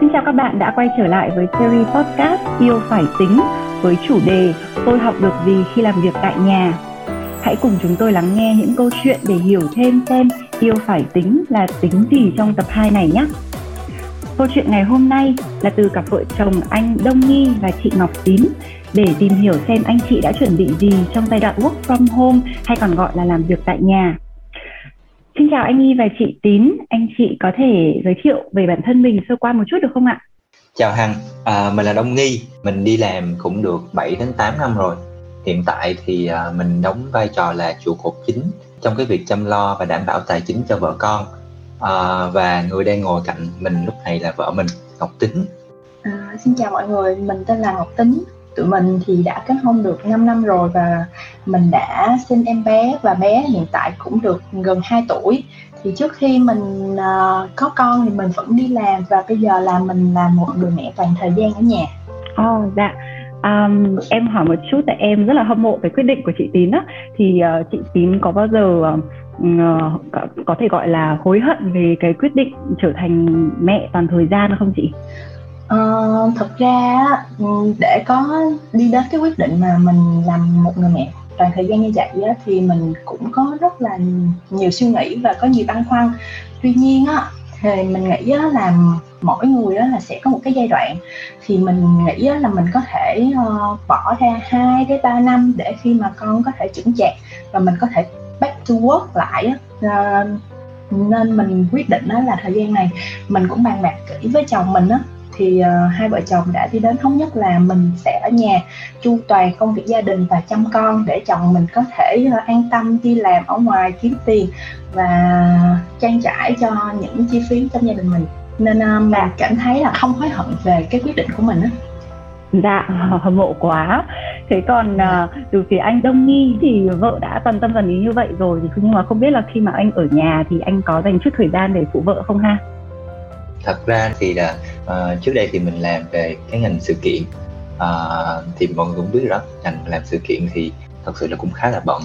Xin chào các bạn đã quay trở lại với series podcast Yêu Phải Tính với chủ đề Tôi học được gì khi làm việc tại nhà. Hãy cùng chúng tôi lắng nghe những câu chuyện để hiểu thêm xem yêu phải tính là tính gì trong tập 2 này nhé. Câu chuyện ngày hôm nay là từ cặp vợ chồng anh Đông Nghi và chị Ngọc Tín để tìm hiểu xem anh chị đã chuẩn bị gì trong giai đoạn work from home hay còn gọi là làm việc tại nhà. Xin chào anh Nghi và chị Tín, anh chị có thể giới thiệu về bản thân mình sơ qua một chút được không ạ? Chào Hằng, à, mình là Đông Nghi, mình đi làm cũng được 7 đến 8 năm rồi. Hiện tại thì à, mình đóng vai trò là trụ cột chính trong cái việc chăm lo và đảm bảo tài chính cho vợ con. À, và người đang ngồi cạnh mình lúc này là vợ mình, Ngọc Tính. À, xin chào mọi người, mình tên là Ngọc Tính, tụi mình thì đã kết hôn được 5 năm rồi và mình đã sinh em bé và bé hiện tại cũng được gần 2 tuổi thì trước khi mình uh, có con thì mình vẫn đi làm và bây giờ là mình là một người mẹ toàn thời gian ở nhà. Ồ oh, dạ. Um, em hỏi một chút tại em rất là hâm mộ về quyết định của chị Tín á thì uh, chị Tín có bao giờ uh, có, có thể gọi là hối hận về cái quyết định trở thành mẹ toàn thời gian không chị? Uh, thật ra ừ, để có đi đến cái quyết định mà mình làm một người mẹ toàn thời gian như vậy á, thì mình cũng có rất là nhiều suy nghĩ và có nhiều băn khoăn tuy nhiên á thì mình nghĩ á, là mỗi người á, là sẽ có một cái giai đoạn thì mình nghĩ á, là mình có thể uh, bỏ ra 2 đến 3 năm để khi mà con có thể chững chạc và mình có thể back to work lại á. Uh, nên mình quyết định á, là thời gian này mình cũng bàn bạc kỹ với chồng mình á thì uh, hai vợ chồng đã đi đến thống nhất là mình sẽ ở nhà chu toàn công việc gia đình và chăm con để chồng mình có thể uh, an tâm đi làm ở ngoài kiếm tiền và trang trải cho những chi phí trong gia đình mình. Nên uh, mình cảm thấy là không hối hận về cái quyết định của mình á. Dạ hâm mộ quá. Thế còn uh, từ phía anh đông nghi thì vợ đã toàn tâm toàn ý như vậy rồi nhưng mà không biết là khi mà anh ở nhà thì anh có dành chút thời gian để phụ vợ không ha thật ra thì là uh, trước đây thì mình làm về cái ngành sự kiện uh, thì mọi người cũng biết đó ngành làm sự kiện thì thật sự là cũng khá là bận.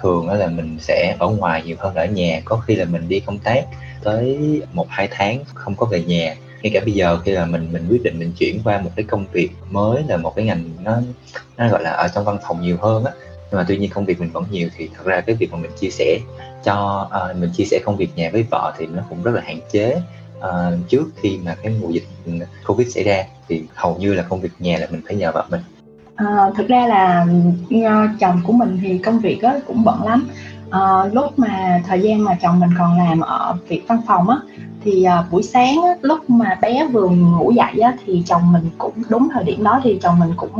Thường là mình sẽ ở ngoài nhiều hơn ở nhà có khi là mình đi công tác tới một hai tháng không có về nhà. Ngay cả bây giờ khi là mình mình quyết định mình chuyển qua một cái công việc mới là một cái ngành nó nó gọi là ở trong văn phòng nhiều hơn á. Nhưng mà tuy nhiên công việc mình vẫn nhiều thì thật ra cái việc mà mình chia sẻ cho uh, mình chia sẻ công việc nhà với vợ thì nó cũng rất là hạn chế à, trước khi mà cái mùa dịch covid xảy ra thì hầu như là công việc nhà là mình phải nhờ vợ mình. À, thực ra là ừ, à, chồng của mình thì công việc đó cũng bận lắm. À, lúc mà thời gian mà chồng mình còn làm ở việc văn phòng á thì à, buổi sáng á, lúc mà bé vừa ngủ dậy á, thì chồng mình cũng đúng thời điểm đó thì chồng mình cũng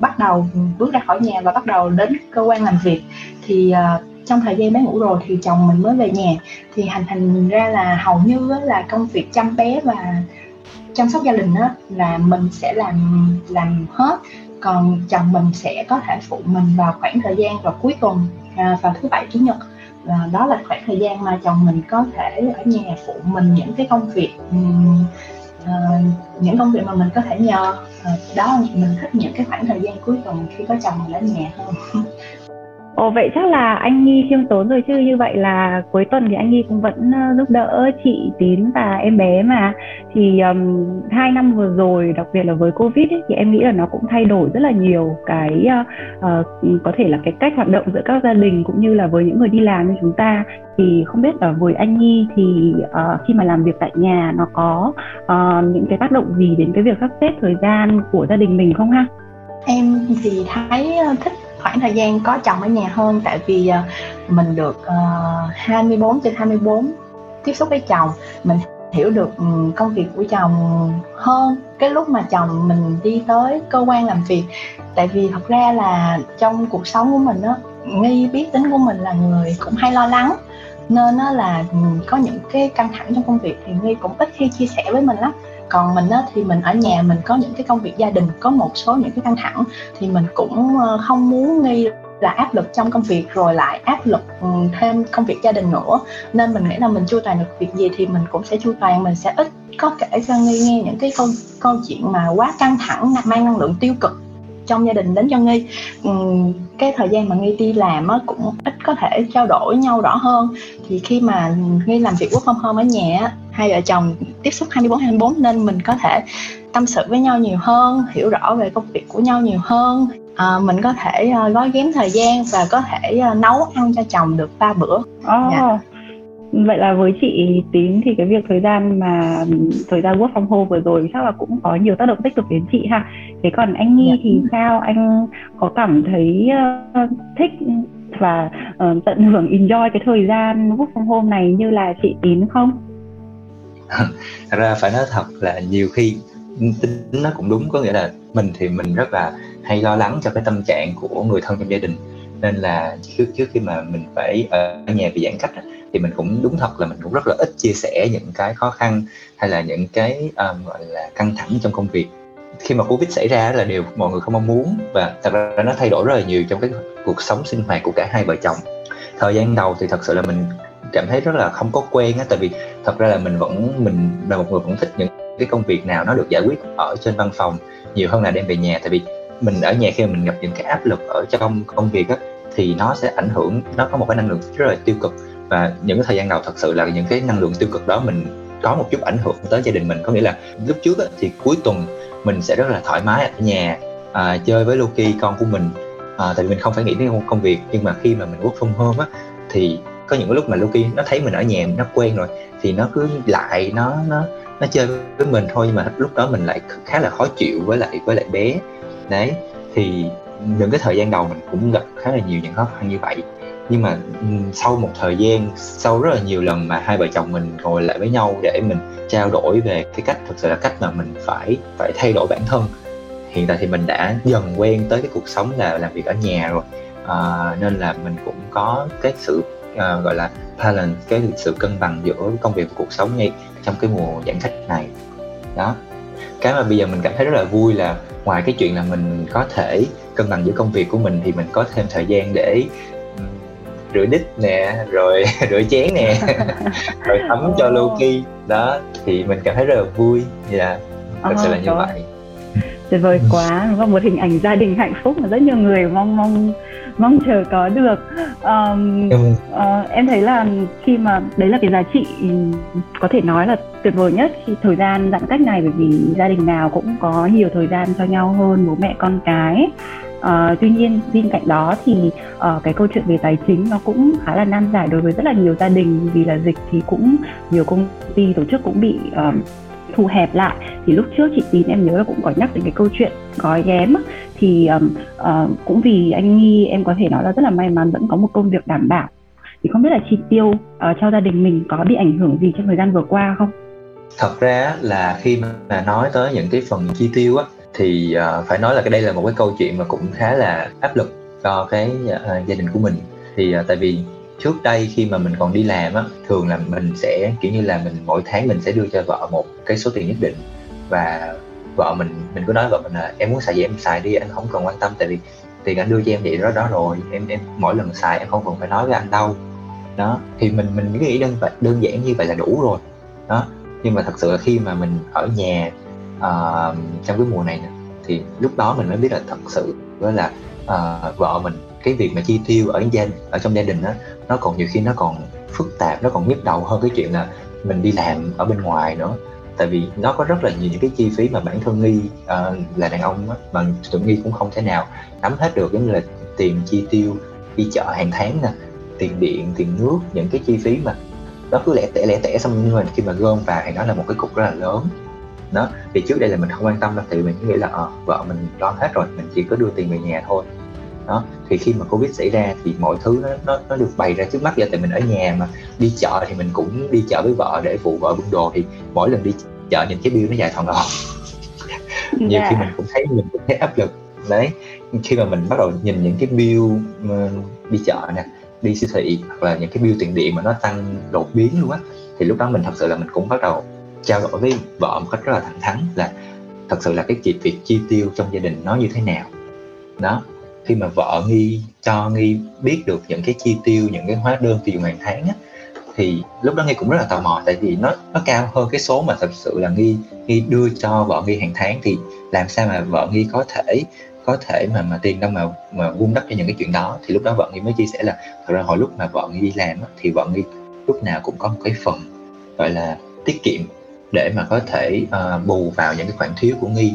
bắt đầu bước ra khỏi nhà và bắt đầu đến cơ quan làm việc. Thì à, trong thời gian bé ngủ rồi thì chồng mình mới về nhà. Thì hành thành ra là hầu như là công việc chăm bé và chăm sóc gia đình đó là mình sẽ làm làm hết. Còn chồng mình sẽ có thể phụ mình vào khoảng thời gian vào cuối tuần à, vào thứ bảy chủ nhật. Và đó là khoảng thời gian mà chồng mình có thể ở nhà phụ mình những cái công việc um, uh, những công việc mà mình có thể nhờ. Ờ, đó mình thích những cái khoảng thời gian cuối tuần khi có chồng mình ở nhà hơn. Ồ vậy chắc là anh Nhi khiêm tốn rồi chứ. Như vậy là cuối tuần thì anh Nhi cũng vẫn ờ, giúp đỡ chị Tín và em bé mà. Thì um, hai năm vừa rồi đặc biệt là với Covid ấy, thì em nghĩ là nó cũng thay đổi rất là nhiều cái uh, uh, có thể là cái cách hoạt động giữa các gia đình cũng như là với những người đi làm như chúng ta. Thì không biết ở với anh Nhi thì uh, khi mà làm việc tại nhà nó có uh, những cái tác động gì đến cái việc sắp xếp thời gian của gia đình mình không ha? Em thì thấy thích khoảng thời gian có chồng ở nhà hơn tại vì uh, mình được ờ, uh, 24 trên 24 tiếp xúc với chồng. Mình hiểu được um, công việc của chồng hơn cái lúc mà chồng mình đi tới cơ quan làm việc. Tại vì thật ra là trong cuộc sống của mình á nghi biết tính của mình là người cũng hay lo lắng nên nó là ừ, có những cái căng thẳng trong công việc thì nghi cũng ít khi chia sẻ với mình lắm còn mình á, thì mình ở nhà mình có những cái công việc gia đình có một số những cái căng thẳng thì mình cũng ờ, không muốn nghi là áp lực trong công việc rồi lại áp lực ừ, thêm công việc gia đình nữa. Nên mình nghĩ là mình chu toàn được việc gì thì mình cũng sẽ chu toàn mình sẽ ít có kể cho nghi nghe những cái câu câu chuyện mà quá căng thẳng mang năng lượng tiêu cực trong gia đình đến cho nghi. Cái thời gian mà nghi đi làm á cũng ít có thể trao đổi nhau rõ hơn. Thì khi mà nghi làm việc work from home ở nhà hai vợ chồng tiếp xúc 24 24 nên mình có thể tâm sự với nhau nhiều hơn hiểu rõ về công việc của nhau nhiều hơn. À, mình có thể uh, gói ghém thời gian và có thể uh, nấu ăn cho chồng được ba bữa. Oh. Vậy là với chị tín thì cái việc thời gian mà thời gian work from home vừa rồi chắc là cũng có nhiều tác động tích cực đến chị ha thế còn anh nhi yeah. Dạ. thì sao anh có cảm thấy uh, thích và uh, tận hưởng enjoy cái thời gian work from home này như là chị tín không thật ra phải nói thật là nhiều khi tính nó cũng đúng có nghĩa là mình thì mình rất là hay lo lắng cho cái tâm trạng của người thân trong gia đình nên là trước trước khi mà mình phải ở nhà bị giãn cách thì mình cũng đúng thật là mình cũng rất là ít chia sẻ những cái khó khăn hay là những cái um, gọi là căng thẳng trong công việc. Khi mà covid xảy ra là điều mọi người không mong muốn và thật ra nó thay đổi rất là nhiều trong cái cuộc sống sinh hoạt của cả hai vợ chồng. Thời gian đầu thì thật sự là mình cảm thấy rất là không có quen á tại vì thật ra là mình vẫn mình là một người vẫn thích những cái công việc nào nó được giải quyết ở trên văn phòng nhiều hơn là đem về nhà. Tại vì mình ở nhà khi mà mình gặp những cái áp lực ở trong công việc á thì nó sẽ ảnh hưởng nó có một cái năng lượng rất là tiêu cực và những cái thời gian đầu thật sự là những cái năng lượng tiêu cực đó mình có một chút ảnh hưởng tới gia đình mình. Có nghĩa là lúc trước á, thì cuối tuần mình sẽ rất là thoải mái ở nhà à, chơi với Loki con của mình. À, tại vì mình không phải nghĩ đến công việc nhưng mà khi mà mình work from home á thì có những lúc mà Loki nó thấy mình ở nhà nó quen rồi thì nó cứ lại nó nó nó chơi với mình thôi nhưng mà lúc đó mình lại khá là khó chịu với lại với lại bé. Đấy thì những cái thời gian đầu mình cũng gặp khá là nhiều những khó khăn như vậy nhưng mà ừ, sau một thời gian sau rất là nhiều lần mà hai vợ chồng mình ngồi lại với nhau để mình trao đổi về cái cách thực sự là cách mà mình phải phải thay đổi bản thân. Hiện tại thì mình đã dần quen tới cái cuộc sống là làm việc ở nhà rồi. À, nên là mình cũng có cái sự à, gọi là balance cái sự cân bằng giữa công việc và cuộc sống ngay trong cái mùa giãn cách này. Đó. Cái mà bây giờ mình cảm thấy rất là vui là ngoài cái chuyện là mình có thể cân bằng giữa công việc của mình thì mình có thêm thời gian để rửa đít nè rồi rửa chén nè rồi tắm cho Loki. Đó thì mình cảm thấy rất là vui. Dạ yeah. thật sự là như vậy. Tuyệt vời quá. Đúng không một hình ảnh gia đình hạnh phúc mà rất nhiều người mong mong mong chờ có được. Um, uh, em thấy là khi mà đấy là cái giá trị có thể nói là tuyệt vời nhất khi thời gian giãn cách này bởi vì gia đình nào cũng có nhiều thời gian cho nhau hơn bố mẹ con cái Uh, tuy nhiên bên cạnh đó thì uh, cái câu chuyện về tài chính nó cũng khá là nan giải đối với rất là nhiều gia đình. Vì là dịch thì cũng nhiều công ty tổ chức cũng bị uh, thu hẹp lại. Thì lúc trước chị tín em nhớ là cũng có nhắc đến cái câu chuyện gói ghém thì um, uh, cũng vì anh nghi em có thể nói là rất là may mắn vẫn có một công việc đảm bảo. Thì không biết là chi tiêu uh, cho gia đình mình có bị ảnh hưởng gì trong thời gian vừa qua không? Thật ra là khi mà nói tới những cái phần chi tiêu á thì uh, phải nói là cái đây là một cái câu chuyện mà cũng khá là áp lực cho cái uh, gia đình của mình. Thì uh, tại vì trước đây khi mà mình còn đi làm á thường là mình sẽ kiểu như là mình mỗi tháng mình sẽ đưa cho vợ một cái số tiền nhất định. Và vợ mình mình cứ nói vợ mình là em muốn xài gì em xài đi anh không cần quan tâm tại vì tiền anh đưa cho em vậy đó đó rồi em em mỗi lần xài em không cần phải nói với anh đâu. Đó thì mình mình nghĩ đơn đơn giản như vậy là đủ rồi. Đó nhưng mà thật sự là khi mà mình ở nhà uh, trong cái mùa này thì lúc đó mình mới biết là thật sự đó là uh, vợ mình cái việc mà chi tiêu ở gia ở trong gia đình đó nó còn nhiều khi nó còn phức tạp nó còn nhức đầu hơn cái chuyện là mình đi làm ở bên ngoài nữa. Tại vì nó có rất là nhiều những cái chi phí mà bản thân nghi uh, là đàn ông á mà tụi nghi cũng không thể nào nắm hết được giống như là tiền chi tiêu đi chợ hàng tháng nè tiền điện tiền nước những cái chi phí mà nó cứ lẻ tẻ lẻ tẻ xong nhưng mà khi mà gom vào thì nó là một cái cục rất là lớn đó thì trước đây là mình không quan tâm đâu thì mình nghĩ là ờ, vợ mình lo hết rồi mình chỉ có đưa tiền về nhà thôi đó thì khi mà covid xảy ra thì mọi thứ nó nó, nó được bày ra trước mắt giờ tại mình ở nhà mà đi chợ thì mình cũng đi chợ với vợ để phụ vợ bưng đồ thì mỗi lần đi chợ nhìn cái bill nó dài thòn đầu nhiều yeah. khi dạ. mình cũng thấy mình cũng thấy áp lực đấy khi mà mình bắt đầu nhìn những cái bill đi chợ nè đi siêu thị hoặc là những cái bill tiền điện mà nó tăng đột biến luôn á thì lúc đó mình thật sự là mình cũng bắt đầu trao đổi với vợ một cách rất là thẳng thắn là thật sự là cái chuyện việc chi tiêu trong gia đình nó như thế nào. Đó khi mà vợ nghi cho nghi biết được những cái chi tiêu những cái hóa đơn tiêu dùng hàng tháng á, thì lúc đó nghi cũng rất là tò mò tại vì nó nó cao hơn cái số mà thật sự là nghi nghi đưa cho vợ nghi hàng tháng thì làm sao mà vợ nghi có thể có thể mà mà tiền đâu mà mà vun đắp cho những cái chuyện đó. Thì lúc đó vợ nghi mới chia sẻ là thật ra hồi lúc mà vợ nghi đi làm thì vợ nghi lúc nào cũng có một cái phần gọi là tiết kiệm để mà có thể uh, bù vào những cái khoản thiếu của nghi.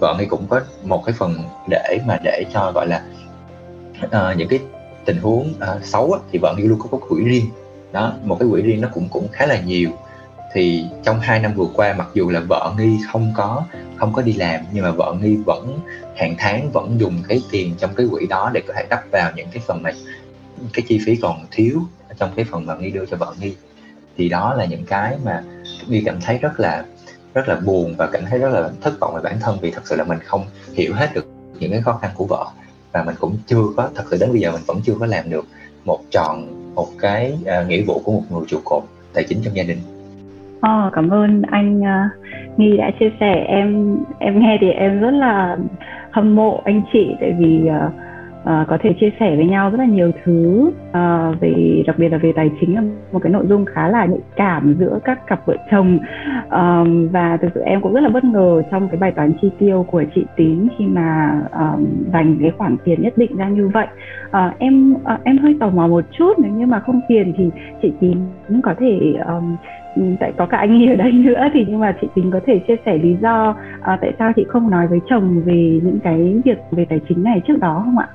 Vợ nghi cũng có một cái phần để mà để cho gọi là uh, những cái tình huống uh, xấu á, thì vợ nghi luôn có cái quỹ riêng. Đó một cái quỹ riêng nó cũng cũng khá là nhiều. Thì trong hai năm vừa qua mặc dù là vợ nghi không có không có đi làm nhưng mà vợ nghi vẫn hàng tháng vẫn dùng cái tiền trong cái quỹ đó để có thể đắp vào những cái phần này cái chi phí còn thiếu trong cái phần mà nghi đưa cho vợ nghi. Thì đó là những cái mà đi cảm thấy rất là rất là buồn và cảm thấy rất là thất vọng về bản thân vì thật sự là mình không hiểu hết được những cái khó khăn của vợ. Và mình cũng chưa có thật sự đến bây giờ mình vẫn chưa có làm được một tròn một cái uh, nghĩa vụ của một người trụ cột tài chính trong gia đình. Oh, cảm ơn anh uh, Nghi đã chia sẻ. Em em nghe thì em rất là hâm mộ anh chị tại vì uh, uh, có thể chia sẻ với nhau rất là nhiều thứ. Uh, về đặc biệt là về tài chính là một cái nội dung khá là nhạy cảm giữa các cặp vợ chồng. Um, và thực sự em cũng rất là bất ngờ trong cái bài toán chi tiêu của chị Tín khi mà um, dành cái khoản tiền nhất định ra như vậy. Uh, em uh, em hơi tò mò một chút nếu như mà không tiền thì chị Tín cũng có thể um, tại có cả anh ở đây nữa thì nhưng mà chị tính có thể chia sẻ lý do uh, tại sao chị không nói với chồng về những cái việc về tài chính này trước đó không ạ?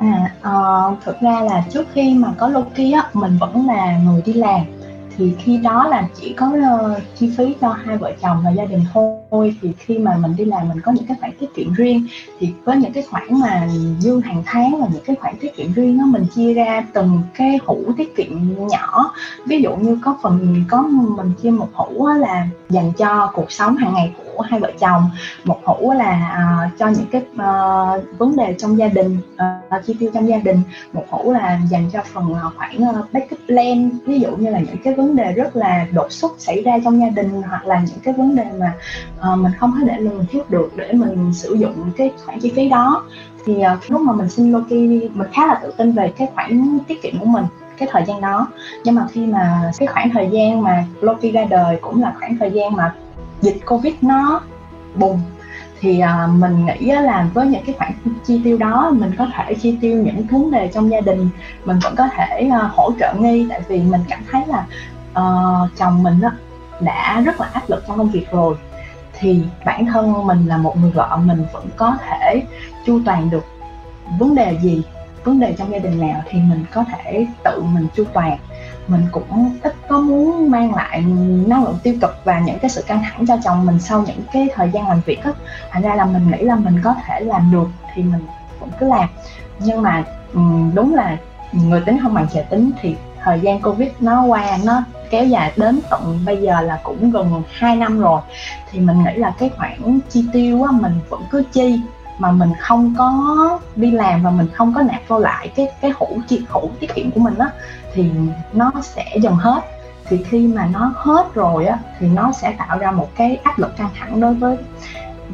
À, uh, thực ra là trước khi mà có Loki á, mình vẫn là người đi làm. Thì khi đó là chỉ có uh, chi phí cho hai vợ chồng và gia đình thôi. Thì khi mà mình đi làm mình có những cái khoản tiết kiệm riêng. Thì có những cái khoản mà dư hàng tháng và những cái khoản tiết kiệm riêng đó mình chia ra từng cái hũ tiết kiệm nhỏ. Ví dụ như có phần có mình chia một hũ là dành cho cuộc sống hàng ngày của hai vợ chồng. Một hũ là uh, cho những cái uh, vấn đề trong gia đình uh, chi tiêu trong gia đình. Một hũ là dành cho phần ờ, uh, khoản uh, backup plan ví dụ như là những cái vấn đề rất là đột xuất xảy ra trong gia đình hoặc là những cái vấn đề mà uh, mình không có để lường trước được để mình sử dụng cái khoản chi phí đó. Thì uh, lúc mà mình xin Loki mình khá là tự tin về cái khoản tiết kiệm của mình cái thời gian đó. Nhưng mà khi mà cái khoảng thời gian mà Loki ra đời cũng là khoảng thời gian mà dịch Covid nó bùng thì à, mình nghĩ là với những cái khoản chi tiêu đó mình có thể chi tiêu những vấn đề trong gia đình mình vẫn có thể à, hỗ trợ nghi tại vì mình cảm thấy là uh, chồng mình đã rất là áp lực trong công việc rồi thì bản thân mình là một người vợ mình vẫn có thể chu toàn được vấn đề gì vấn đề trong gia đình nào thì mình có thể tự mình chu toàn mình cũng ít có muốn mang lại năng lượng tiêu cực và những cái sự căng thẳng cho chồng mình sau những cái thời gian làm việc á. Thành ra là mình nghĩ là mình có thể làm được thì mình cũng cứ làm. Nhưng mà ừ, đúng là người tính không bằng trời tính thì thời gian covid nó qua, nó kéo dài đến tận bây giờ là cũng gần 2 năm rồi. Thì mình nghĩ là cái khoản chi tiêu á, mình vẫn cứ chi mà mình không có đi làm và mình không có nạp vô lại cái cái hũ chi, hũ tiết kiệm của mình á, thì nó sẽ dần hết. Thì khi mà nó hết rồi á, thì nó sẽ tạo ra một cái áp lực căng thẳng đối với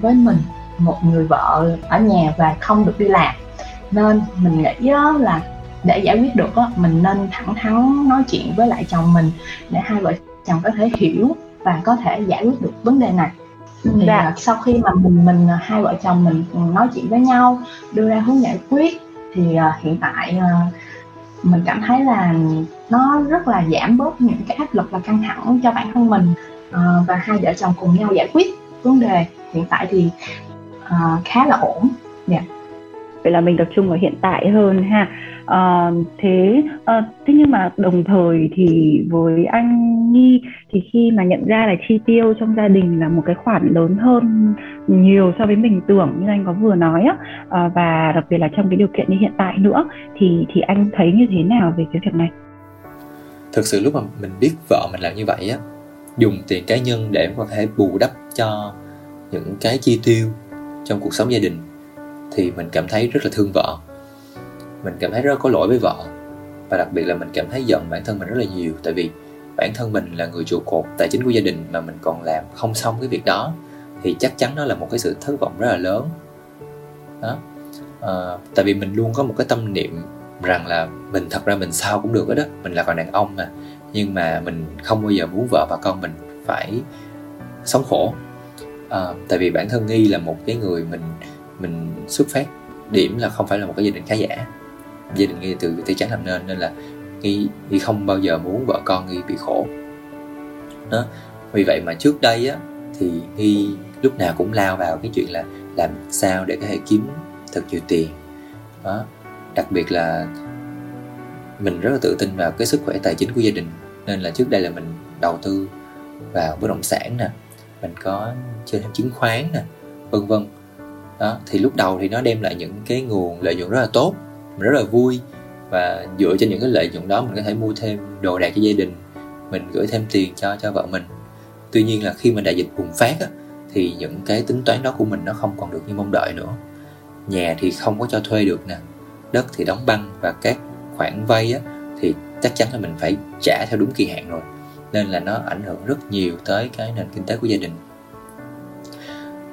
với mình, một người vợ ở nhà và không được đi làm. Nên mình nghĩ là để giải quyết được á, mình nên thẳng thắn nói chuyện với lại chồng mình để hai vợ chồng có thể hiểu và có thể giải quyết được vấn đề này thì dạ. sau khi mà mình mình hai vợ chồng mình nói chuyện với nhau đưa ra hướng giải quyết thì uh, hiện tại uh, mình cảm thấy là nó rất là giảm bớt những cái áp lực và căng thẳng cho bản thân mình uh, và hai vợ chồng cùng nhau giải quyết vấn đề hiện tại thì uh, khá là ổn dạ yeah vậy là mình tập trung vào hiện tại hơn ha. À, thế à, thế nhưng mà đồng thời thì với anh Nhi thì khi mà nhận ra là chi tiêu trong gia đình là một cái khoản lớn hơn nhiều so với mình tưởng như anh có vừa nói á à, và đặc biệt là trong cái điều kiện như hiện tại nữa thì thì anh thấy như thế nào về cái việc này? Thực sự lúc mà mình biết vợ mình làm như vậy á dùng tiền cá nhân để có thể bù đắp cho những cái chi tiêu trong cuộc sống gia đình thì mình cảm thấy rất là thương vợ. Mình cảm thấy rất có lỗi với vợ. Và đặc biệt là mình cảm thấy giận bản thân mình rất là nhiều tại vì bản thân mình là người trụ cột tài chính của gia đình mà mình còn làm không xong cái việc đó thì chắc chắn nó là một cái sự thất vọng rất là lớn. Đó. À, tại vì mình luôn có một cái tâm niệm rằng là mình thật ra mình sao cũng được hết đó mình là còn đàn ông mà. Nhưng mà mình không bao giờ muốn vợ và con mình phải sống khổ. À, tại vì bản thân nghi là một cái người mình mình xuất phát điểm là không phải là một cái gia đình khá giả. Gia đình nghi từ tư chắn làm nên nên là nghi, nghi không bao giờ muốn vợ con nghi bị khổ. Đó. Vì vậy mà trước đây á thì nghi lúc nào cũng lao vào cái chuyện là làm sao để có thể kiếm thật nhiều tiền. Đó. Đặc biệt là mình rất là tự tin vào cái sức khỏe tài chính của gia đình nên là trước đây là mình đầu tư vào bất động sản nè mình có chơi thêm chứng khoán nè vân vân đó thì lúc đầu thì nó đem lại những cái nguồn lợi nhuận rất là tốt mình rất là vui. Và dựa trên những cái lợi nhuận đó mình có thể mua thêm đồ đạc cho gia đình mình gửi thêm tiền cho cho vợ mình. Tuy nhiên là khi mà đại dịch bùng phát á, thì những cái tính toán đó của mình nó không còn được như mong đợi nữa. Nhà thì không có cho thuê được nè đất thì đóng băng và các khoản vay á, thì chắc chắn là mình phải trả theo đúng kỳ hạn rồi. Nên là nó ảnh hưởng rất nhiều tới cái nền kinh tế của gia đình.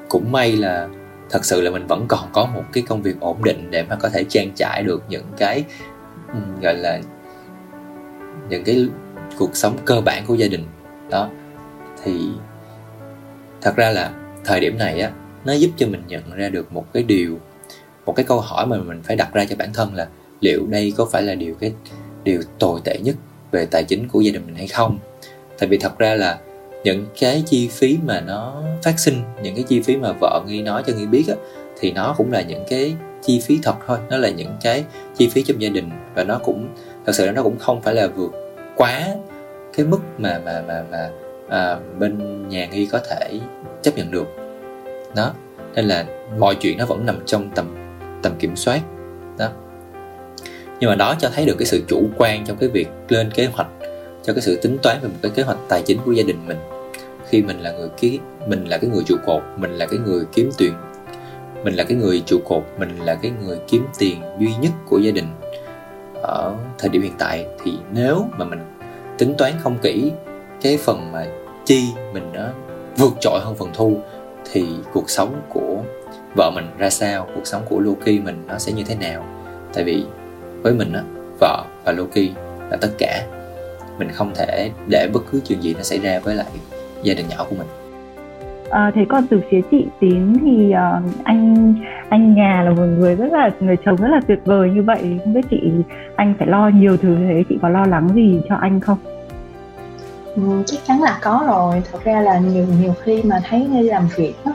Cũng may là thật sự là mình vẫn còn có một cái công việc ổn định để mà có thể trang trải được những cái gọi là, những cái cuộc sống cơ bản của gia đình. Đó. Thì thật ra là thời điểm này á, nó giúp cho mình nhận ra được một cái điều, một cái câu hỏi mà mình phải đặt ra cho bản thân là liệu đây có phải là điều cái, điều tồi tệ nhất về tài chính của gia đình mình hay không? Tại vì thật ra là những cái chi phí mà nó phát sinh những cái chi phí mà vợ nghi nói cho nghi biết á thì nó cũng là những cái chi phí thật thôi. Nó là những cái chi phí trong gia đình và nó cũng thật sự là nó cũng không phải là vượt quá cái mức mà mà mà mà à, bên nhà nghi có thể chấp nhận được. Đó nên là mọi chuyện nó vẫn nằm trong tầm tầm kiểm soát. Đó. Nhưng mà đó cho thấy được cái sự chủ quan trong cái việc lên kế hoạch cho cái sự tính toán về một cái kế hoạch tài chính của gia đình mình khi mình là người ký, mình là cái người trụ cột, mình là cái người kiếm tiền. Mình là cái người trụ cột, mình là cái người kiếm tiền duy nhất của gia đình. Ở thời điểm hiện tại thì nếu mà mình tính toán không kỹ cái phần mà chi mình nó vượt trội hơn phần thu thì cuộc sống của vợ mình ra sao, cuộc sống của Loki mình nó sẽ như thế nào? Tại vì với mình á, vợ và Loki là tất cả. Mình không thể để bất cứ chuyện gì nó xảy ra với lại gia đình nhỏ của mình? À, thế còn từ phía chị tín thì uh, anh anh nhà là một người rất là người chồng rất là tuyệt vời như vậy. Không biết chị anh phải lo nhiều thứ thế chị có lo lắng gì cho anh không? Ừ, chắc chắn là có rồi. Thật ra là nhiều nhiều khi mà thấy đi làm việc đó,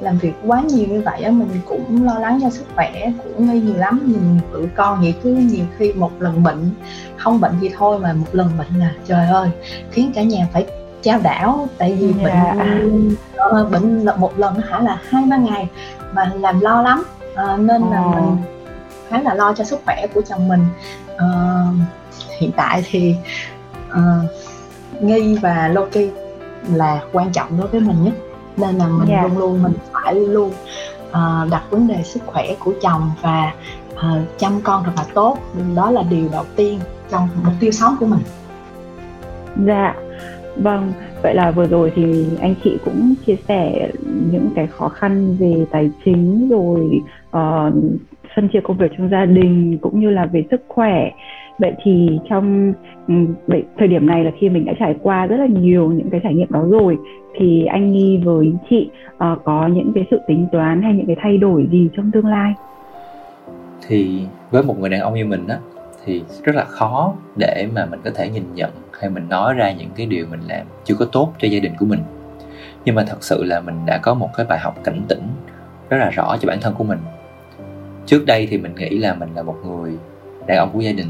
làm việc quá nhiều như vậy á mình cũng lo lắng cho sức khỏe của nghi nhiều lắm. Nhìn tụi con vậy cứ nhiều khi một lần bệnh không bệnh gì thôi mà một lần bệnh là trời ơi khiến cả nhà phải trao đảo tại vì yeah. bệnh uh, bệnh một lần hả là hai ba ngày mà làm lo lắm uh, nên là oh. mình khá là lo cho sức khỏe của chồng mình uh, hiện tại thì uh, nghi và Loki là quan trọng đối với mình nhất nên là mình yeah. luôn luôn mình phải luôn uh, đặt vấn đề sức khỏe của chồng và uh, chăm con thật là tốt đó là điều đầu tiên trong mục tiêu sống của mình dạ vâng vậy là vừa rồi thì anh chị cũng chia sẻ những cái khó khăn về tài chính rồi uh, phân chia công việc trong gia đình cũng như là về sức khỏe. Vậy thì trong ừ, vậy, thời điểm này là khi mình đã trải qua rất là nhiều những cái trải nghiệm đó rồi thì anh nghi với chị uh, có những cái sự tính toán hay những cái thay đổi gì trong tương lai? Thì với một người đàn ông như mình á thì rất là khó để mà mình có thể nhìn nhận hay mình nói ra những cái điều mình làm chưa có tốt cho gia đình của mình. Nhưng mà thật sự là mình đã có một cái bài học cảnh tỉnh rất là rõ cho bản thân của mình. Trước đây thì mình nghĩ là mình là một người đàn ông của gia đình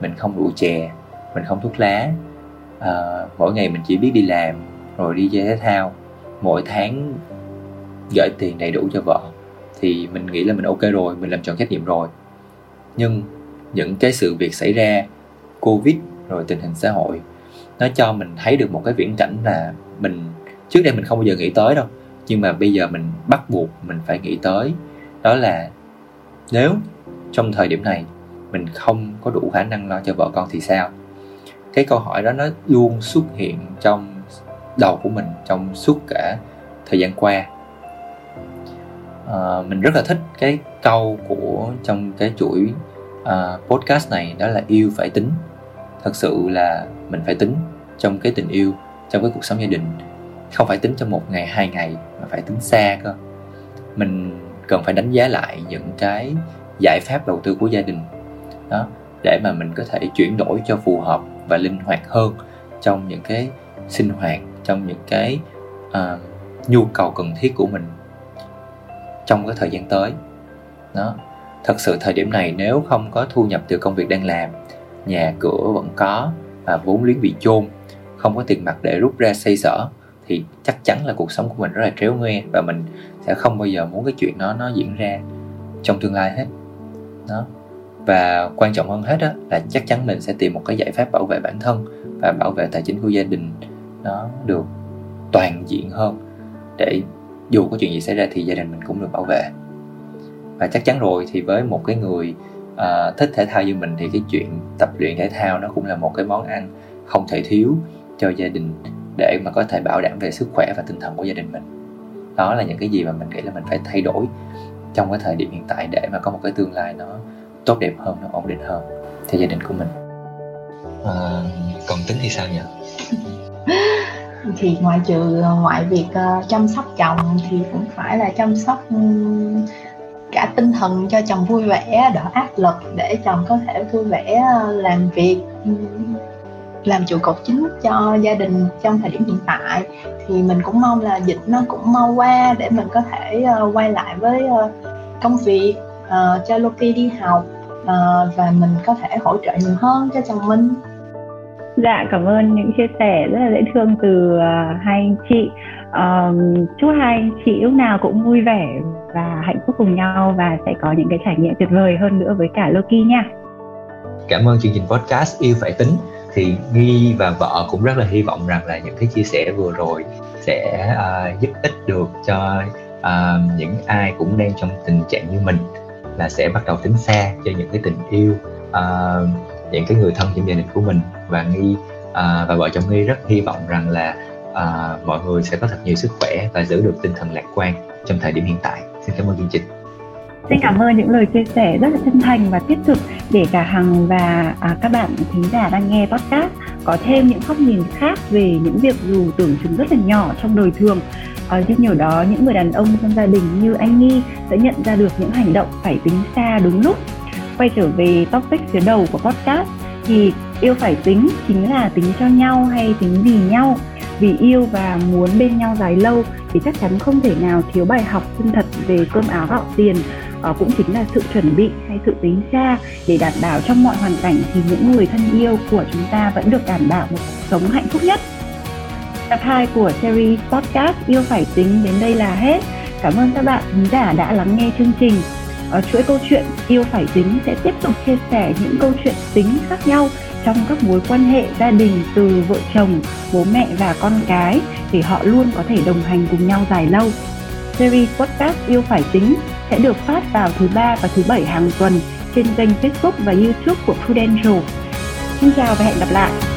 mình không rượu chè mình không thuốc lá. À, mỗi ngày mình chỉ biết đi làm rồi đi chơi thể thao. Mỗi tháng gửi tiền đầy đủ cho vợ thì mình nghĩ là mình ok rồi mình làm tròn trách nhiệm rồi. Nhưng những cái sự việc xảy ra covid rồi tình hình xã hội. Nó cho mình thấy được một cái viễn cảnh là mình trước đây mình không bao giờ nghĩ tới đâu nhưng mà bây giờ mình bắt buộc mình phải nghĩ tới. Đó là nếu trong thời điểm này mình không có đủ khả năng lo cho vợ con thì sao? Cái câu hỏi đó nó luôn xuất hiện trong đầu của mình trong suốt cả thời gian qua. À, mình rất là thích cái câu của trong cái chuỗi uh, podcast này đó là yêu phải tính. Thật sự là mình phải tính trong cái tình yêu trong cái cuộc sống gia đình. Không phải tính trong một ngày hai ngày mà phải tính xa cơ. Mình cần phải đánh giá lại những cái giải pháp đầu tư của gia đình đó để mà mình có thể chuyển đổi cho phù hợp và linh hoạt hơn trong những cái sinh hoạt trong những cái uh, nhu cầu cần thiết của mình trong cái thời gian tới đó thật sự thời điểm này nếu không có thu nhập từ công việc đang làm, nhà cửa vẫn có và vốn liếng bị chôn, không có tiền mặt để rút ra xây sở, thì chắc chắn là cuộc sống của mình rất là tréo ngoe và mình sẽ không bao giờ muốn cái chuyện đó nó diễn ra trong tương lai hết. Đó. Và quan trọng hơn hết đó là chắc chắn mình sẽ tìm một cái giải pháp bảo vệ bản thân và bảo vệ tài chính của gia đình nó được toàn diện hơn để dù có chuyện gì xảy ra thì gia đình mình cũng được bảo vệ và chắc chắn rồi thì với một cái người uh, thích thể thao như mình thì cái chuyện tập luyện thể thao nó cũng là một cái món ăn không thể thiếu cho gia đình để mà có thể bảo đảm về sức khỏe và tinh thần của gia đình mình. Đó là những cái gì mà mình nghĩ là mình phải thay đổi trong cái thời điểm hiện tại để mà có một cái tương lai nó tốt đẹp hơn nó ổn định hơn cho gia đình của mình. À, còn tính thì sao nhỉ? Thì ngoại trừ ngoại việc uh, chăm sóc chồng thì cũng phải là chăm sóc um, cả tinh thần cho chồng vui vẻ đỡ áp lực để chồng có thể vui vẻ ờ, làm việc làm trụ cột chính cho gia đình trong thời điểm hiện tại. Thì mình cũng mong là dịch nó cũng mau qua để mình có thể uh, quay lại với uh, công việc uh, cho Loki đi học uh, và mình có thể hỗ trợ nhiều hơn cho chồng mình. Dạ cảm ơn những chia sẻ rất là dễ thương từ uh, hai anh chị. Um, chúc hai anh chị lúc nào cũng vui vẻ và hạnh phúc cùng nhau và sẽ có những cái trải nghiệm tuyệt vời hơn nữa với cả Loki nha. Cảm ơn chương trình podcast yêu phải tính. Thì nghi và vợ cũng rất là hy vọng rằng là những cái chia sẻ vừa rồi sẽ uh, giúp ích được cho uh, những ai cũng đang trong tình trạng như mình là sẽ bắt đầu tính xa cho những cái tình yêu uh, những cái người thân trong gia đình của mình. Và nghi uh, và vợ chồng nghi rất hy vọng rằng là uh, mọi người sẽ có thật nhiều sức khỏe và giữ được tinh thần lạc quan trong thời điểm hiện tại xin cảm ơn chương trình Xin cảm ơn những lời chia sẻ rất là chân thành và thiết thực để cả Hằng và à, các bạn thính giả đang nghe podcast có thêm những góc nhìn khác về những việc dù tưởng chừng rất là nhỏ trong đời thường. À, nhưng nhiều đó những người đàn ông trong gia đình như anh Nghi sẽ nhận ra được những hành động phải tính xa đúng lúc. Quay trở về topic phía đầu của podcast thì yêu phải tính chính là tính cho nhau hay tính vì nhau vì yêu và muốn bên nhau dài lâu thì chắc chắn không thể nào thiếu bài học chân thật về cơm áo gạo tiền ờ, cũng chính là sự chuẩn bị hay sự tính xa để đảm bảo trong mọi hoàn cảnh thì những người thân yêu của chúng ta vẫn được đảm bảo một cuộc sống hạnh phúc nhất. Tập 2 của series podcast Yêu Phải Tính đến đây là hết. Cảm ơn các bạn khán giả đã lắng nghe chương trình. Ở chuỗi câu chuyện Yêu Phải Tính sẽ tiếp tục chia sẻ những câu chuyện tính khác nhau trong các mối quan hệ gia đình từ vợ chồng, bố mẹ và con cái để họ luôn có thể đồng hành cùng nhau dài lâu. Series podcast Yêu Phải Tính sẽ được phát vào thứ ba và thứ bảy hàng tuần trên kênh Facebook và YouTube của Prudential. Xin chào và hẹn gặp lại!